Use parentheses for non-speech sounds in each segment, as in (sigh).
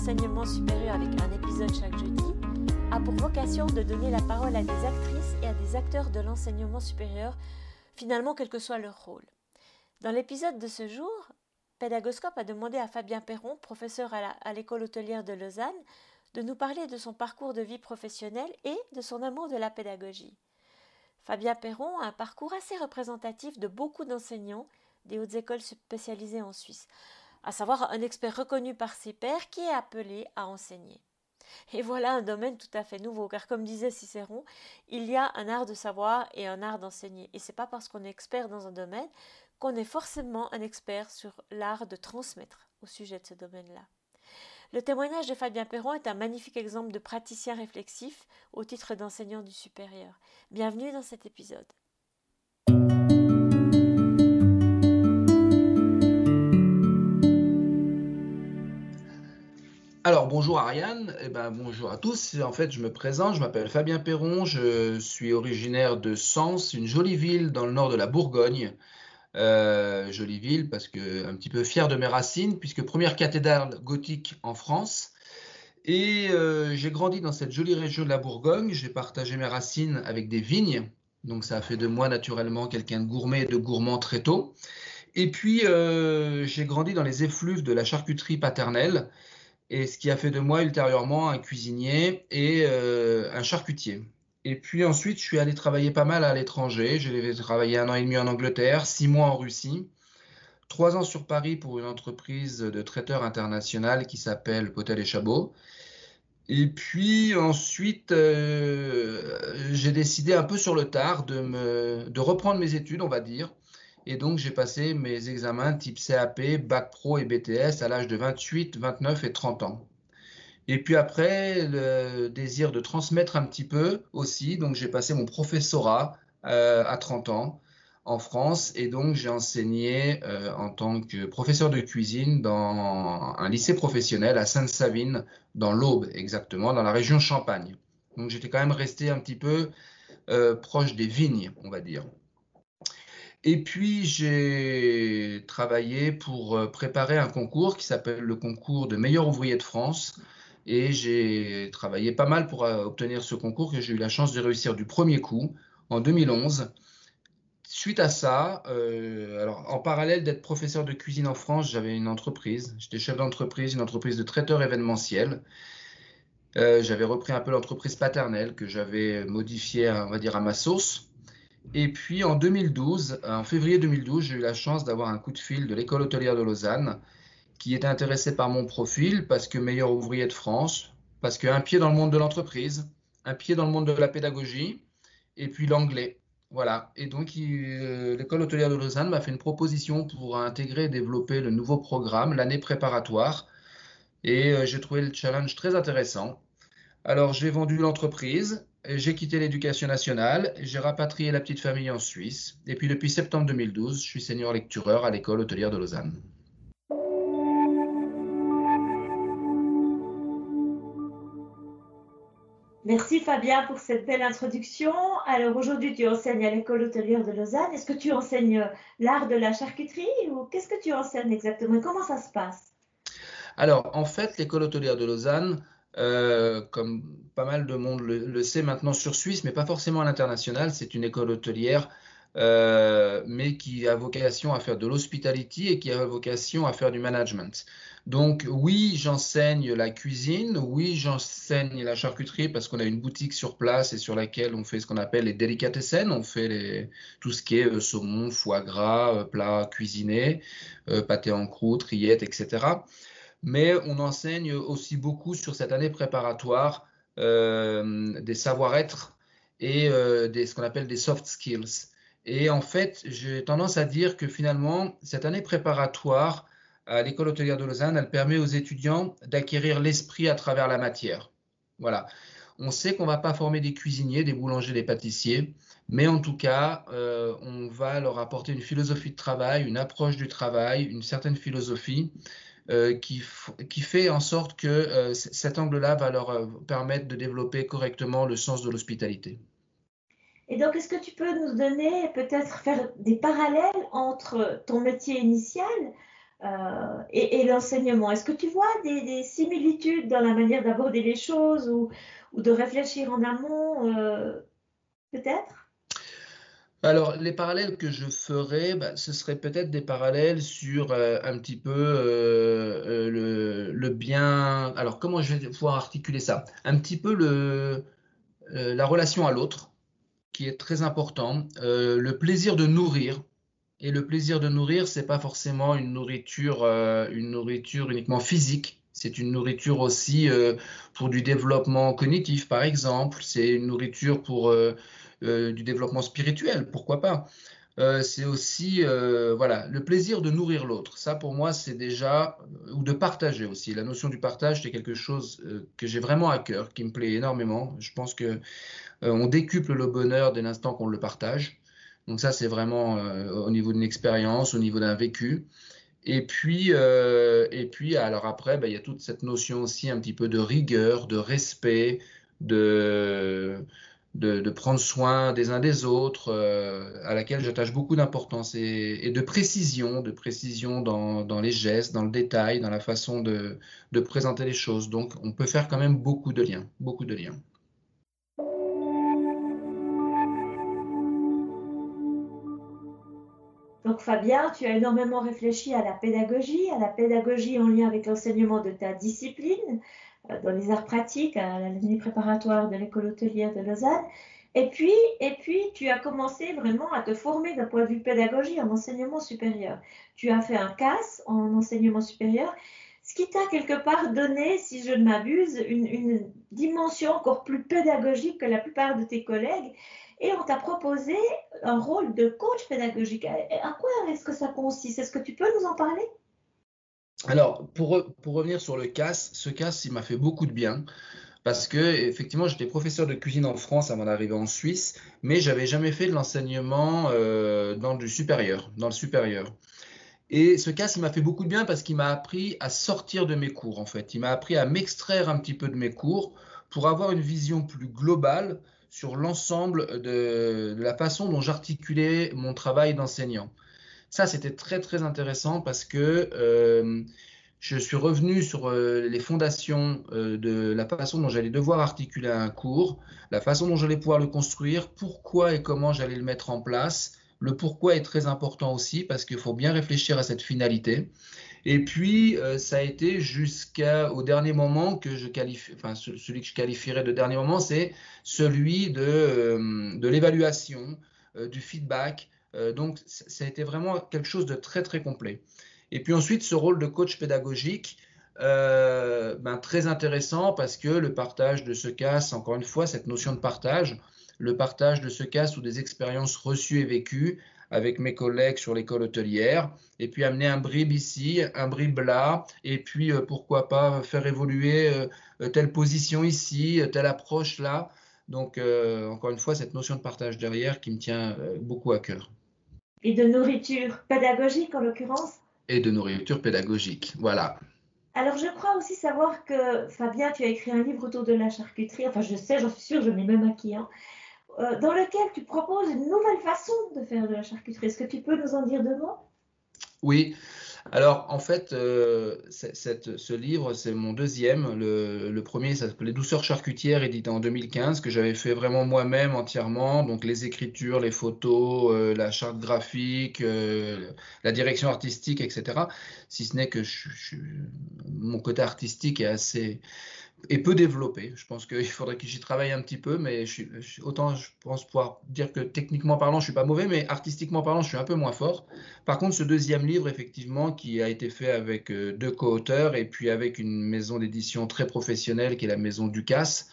l'enseignement supérieur avec un épisode chaque jeudi a pour vocation de donner la parole à des actrices et à des acteurs de l'enseignement supérieur, finalement quel que soit leur rôle. Dans l'épisode de ce jour, Pédagoscope a demandé à Fabien Perron, professeur à l'école hôtelière de Lausanne, de nous parler de son parcours de vie professionnelle et de son amour de la pédagogie. Fabien Perron a un parcours assez représentatif de beaucoup d'enseignants des hautes écoles spécialisées en Suisse, à savoir un expert reconnu par ses pairs qui est appelé à enseigner. Et voilà un domaine tout à fait nouveau, car comme disait Cicéron, il y a un art de savoir et un art d'enseigner. Et c'est pas parce qu'on est expert dans un domaine qu'on est forcément un expert sur l'art de transmettre au sujet de ce domaine-là. Le témoignage de Fabien Perron est un magnifique exemple de praticien réflexif au titre d'enseignant du supérieur. Bienvenue dans cet épisode. Alors bonjour Ariane, eh ben, bonjour à tous. En fait, je me présente, je m'appelle Fabien Perron, je suis originaire de Sens, une jolie ville dans le nord de la Bourgogne. Euh, jolie ville parce que un petit peu fier de mes racines puisque première cathédrale gothique en France. Et euh, j'ai grandi dans cette jolie région de la Bourgogne. J'ai partagé mes racines avec des vignes, donc ça a fait de moi naturellement quelqu'un de gourmet et de gourmand très tôt. Et puis euh, j'ai grandi dans les effluves de la charcuterie paternelle, et ce qui a fait de moi ultérieurement un cuisinier et un charcutier. Et puis ensuite, je suis allé travailler pas mal à l'étranger. J'ai travaillé un an et demi en Angleterre, six mois en Russie, trois ans sur Paris pour une entreprise de traiteurs internationale qui s'appelle Potel et Chabot. Et puis ensuite, euh, j'ai décidé un peu sur le tard de reprendre mes études, on va dire. Et donc, j'ai passé mes examens type CAP, Bac Pro et BTS à l'âge de 28, 29 et 30 ans. Et puis après, le désir de transmettre un petit peu aussi. Donc, j'ai passé mon professorat euh, à 30 ans en France et donc j'ai enseigné euh, en tant que professeur de cuisine dans un lycée professionnel à Sainte-Savine, dans l'Aube exactement, dans la région Champagne. Donc j'étais quand même resté un petit peu euh, proche des vignes, on va dire. Et puis j'ai travaillé pour préparer un concours qui s'appelle le concours de meilleur ouvrier de France, et j'ai travaillé pas mal pour euh, obtenir ce concours que j'ai eu la chance de réussir du premier coup en 2011. Suite à ça, euh, alors en parallèle d'être professeur de cuisine en France, j'avais une entreprise. J'étais chef d'entreprise, une entreprise de traiteur événementiel. Euh, j'avais repris un peu l'entreprise paternelle que j'avais modifiée, on va dire, à ma sauce. Et puis en 2012, en février 2012, j'ai eu la chance d'avoir un coup de fil de l'école hôtelière de Lausanne qui était intéressé par mon profil parce que meilleur ouvrier de France, parce qu'un pied dans le monde de l'entreprise, un pied dans le monde de la pédagogie, et puis l'anglais. Voilà. Et donc, euh, l'école hôtelière de Lausanne m'a fait une proposition pour intégrer et développer le nouveau programme, l'année préparatoire. Et euh, j'ai trouvé le challenge très intéressant. Alors, j'ai vendu l'entreprise, j'ai quitté l'éducation nationale, j'ai rapatrié la petite famille en Suisse. Et puis, depuis septembre 2012, je suis senior lectureur à l'école hôtelière de Lausanne. Merci Fabien pour cette belle introduction. Alors aujourd'hui, tu enseignes à l'école hôtelière de Lausanne. Est-ce que tu enseignes l'art de la charcuterie ou qu'est-ce que tu enseignes exactement? Comment ça se passe? Alors en fait, l'école hôtelière de Lausanne, euh, comme pas mal de monde le, sait maintenant sur Suisse, mais pas forcément à l'international, c'est une école hôtelière euh, mais qui a vocation à faire de l'hospitality et qui a vocation à faire du management. Donc oui, j'enseigne la cuisine, oui, j'enseigne la charcuterie parce qu'on a une boutique sur place et sur laquelle on fait ce qu'on appelle les délicatessen, on fait tout ce qui est euh, saumon, foie gras, plats cuisinés, pâté en croûte, rillettes, etc. Mais on enseigne aussi beaucoup sur cette année préparatoire des savoir-être et des, ce qu'on appelle des soft skills. Et en fait, j'ai tendance à dire que finalement, cette année préparatoire à l'école hôtelière de Lausanne, elle permet aux étudiants d'acquérir l'esprit à travers la matière. Voilà. On sait qu'on ne va pas former des cuisiniers, des boulangers, des pâtissiers, mais en tout cas, euh, on va leur apporter une philosophie de travail, une approche du travail, une certaine philosophie euh, qui, qui, fait en sorte que euh, cet angle-là va leur permettre de développer correctement le sens de l'hospitalité. Et donc, est-ce que tu peux nous donner, peut-être faire des parallèles entre ton métier initial et, l'enseignement? Est-ce que tu vois des, similitudes dans la manière d'aborder les choses ou, de réfléchir en amont, peut-être? Alors, les parallèles que je ferais, bah, ce serait peut-être des parallèles sur un petit peu le, le, bien. Alors, comment je vais pouvoir articuler ça? Un petit peu la relation à l'autre, qui est très important, le plaisir de nourrir. Et le plaisir de nourrir, c'est pas forcément une nourriture, une nourriture uniquement physique. C'est une nourriture aussi pour du développement cognitif, par exemple. C'est une nourriture pour du développement spirituel, pourquoi pas. c'est aussi voilà le plaisir de nourrir l'autre. Ça pour moi c'est déjà ou de partager aussi. La notion du partage c'est quelque chose que j'ai vraiment à cœur, qui me plaît énormément. Je pense que on décuple le bonheur dès l'instant qu'on le partage. Donc ça, c'est vraiment euh, au niveau d'une expérience, au niveau d'un vécu. Et puis, euh, et puis alors après, bah, il y a toute cette notion aussi un petit peu de rigueur, de respect, de, de, prendre soin des uns des autres, euh, à laquelle j'attache beaucoup d'importance, et, de précision, de précision dans, dans, les gestes, dans le détail, dans la façon de, de présenter les choses. Donc, on peut faire quand même beaucoup de liens, beaucoup de liens. Donc Fabien, tu as énormément réfléchi à la pédagogie, à la pédagogie en lien avec l'enseignement de ta discipline, dans les arts pratiques, à l'année préparatoire de l'école hôtelière de Lausanne. Et puis, et puis, tu as commencé vraiment à te former d'un point de vue pédagogie en enseignement supérieur. Tu as fait un CAS en enseignement supérieur, ce qui t'a quelque part donné, si je ne m'abuse, une dimension encore plus pédagogique que la plupart de tes collègues et on t'a proposé un rôle de coach pédagogique. À quoi est-ce que ça consiste? Est-ce que tu peux nous en parler? Alors, pour, revenir sur le CAS, ce CAS, il m'a fait beaucoup de bien. Parce que effectivement, j'étais professeur de cuisine en France avant d'arriver en Suisse, mais j'avais jamais fait de l'enseignement euh, dans supérieur, dans le supérieur. Et ce CAS, il m'a fait beaucoup de bien parce qu'il m'a appris à sortir de mes cours, en fait. Il m'a appris à m'extraire un petit peu de mes cours pour avoir une vision plus globale sur l'ensemble de, la façon dont j'articulais mon travail d'enseignant. Ça, c'était très très intéressant parce que euh, je suis revenu sur euh, les fondations euh, de la façon dont j'allais devoir articuler un cours, la façon dont j'allais pouvoir le construire, pourquoi et comment j'allais le mettre en place. Le pourquoi est très important aussi parce qu'il faut bien réfléchir à cette finalité. Et puis, ça a été jusqu'au dernier moment que je qualifie, enfin, celui que je qualifierais de dernier moment, c'est celui de, de l'évaluation, du feedback. Donc, ça a été vraiment quelque chose de très, très complet. Et puis ensuite, ce rôle de coach pédagogique, ben, très intéressant parce que le partage de ce casse, encore une fois, cette notion de partage, le partage de ce casse ou des expériences reçues et vécues, avec mes collègues sur l'école hôtelière, et puis amener un bribe ici, un bribe là, et puis euh, pourquoi pas faire évoluer euh, telle position ici, telle approche là. Donc, euh, encore une fois, cette notion de partage derrière qui me tient beaucoup à cœur. Et de nourriture pédagogique en l'occurrence Et de nourriture pédagogique, voilà. Alors, je crois aussi savoir que, Fabien, tu as écrit un livre autour de la charcuterie. Enfin, je sais, j'en suis sûre, je l'ai même acquis. Hein. Dans lequel tu proposes une nouvelle façon de faire de la charcuterie. Est-ce que tu peux nous en dire deux mots? Oui. Alors, en fait, euh, ce livre, c'est mon deuxième. Le, premier, ça s'appelait Douceur charcutière, édité en 2015, que j'avais fait vraiment moi-même entièrement. Donc, les écritures, les photos, euh, la charte graphique, la direction artistique, etc. Si ce n'est que mon côté artistique est assez et peu développé. Je pense qu'il (laughs) faudrait que j'y travaille un petit peu, mais je autant je pense pouvoir dire que techniquement parlant, je suis pas mauvais, mais artistiquement parlant, je suis un peu moins fort. Par contre, ce deuxième livre, effectivement, qui a été fait avec euh, deux co-auteurs et puis avec une maison d'édition très professionnelle qui est la maison Ducasse.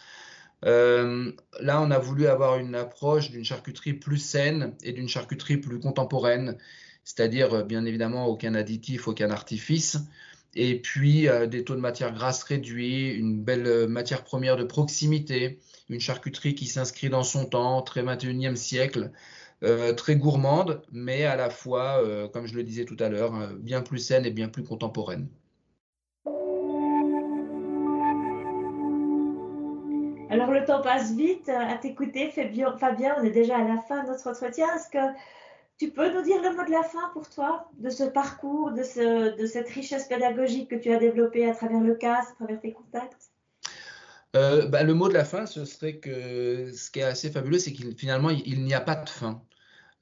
Euh, là, on a voulu avoir une approche d'une charcuterie plus saine et d'une charcuterie plus contemporaine, c'est-à-dire bien évidemment aucun additif, aucun artifice et puis euh, des taux de matière grasse réduits, une belle euh, matière première de proximité, une charcuterie qui s'inscrit dans son temps, très 21e siècle, euh, très gourmande, mais à la fois, comme je le disais tout à l'heure, bien plus saine et bien plus contemporaine. Alors le temps passe vite à t'écouter, Fabien, on est déjà à la fin de notre entretien. Est-ce que Tu peux nous dire le mot de la fin pour toi, de ce parcours, de, ce, de cette richesse pédagogique que tu as développée à travers le CAS, à travers tes contacts? Euh, bah, le mot de la fin, ce serait que ce qui est assez fabuleux, c'est qu'il finalement, il, n'y a pas de fin.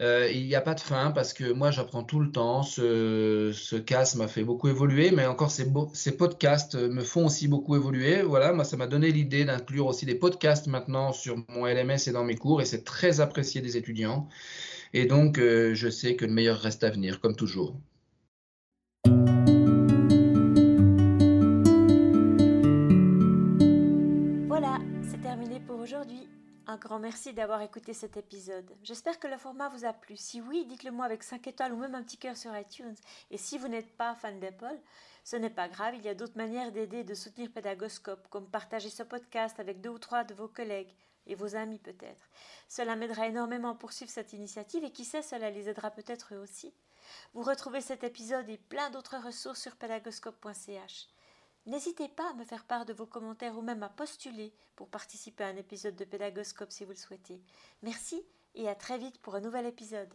Euh, il n'y a pas de fin parce que moi, j'apprends tout le temps. Ce, ce CAS m'a fait beaucoup évoluer, mais encore ces, ces podcasts me font aussi beaucoup évoluer. Voilà, moi, ça m'a donné l'idée d'inclure aussi des podcasts maintenant sur mon LMS et dans mes cours, et c'est très apprécié des étudiants. Et donc, euh, je sais que le meilleur reste à venir, comme toujours. Voilà, c'est terminé pour aujourd'hui. Un grand merci d'avoir écouté cet épisode. J'espère que le format vous a plu. Si oui, dites-le moi avec 5 étoiles ou même un petit cœur sur iTunes. Et si vous n'êtes pas fan d'Apple, ce n'est pas grave, il y a d'autres manières d'aider et de soutenir Pédagoscope, comme partager ce podcast avec deux ou trois de vos collègues, et vos amis peut-être. Cela m'aidera énormément à poursuivre cette initiative et qui sait, cela les aidera peut-être eux aussi. Vous retrouvez cet épisode et plein d'autres ressources sur pédagoscope.ch. N'hésitez pas à me faire part de vos commentaires ou même à postuler pour participer à un épisode de Pédagoscope si vous le souhaitez. Merci et à très vite pour un nouvel épisode.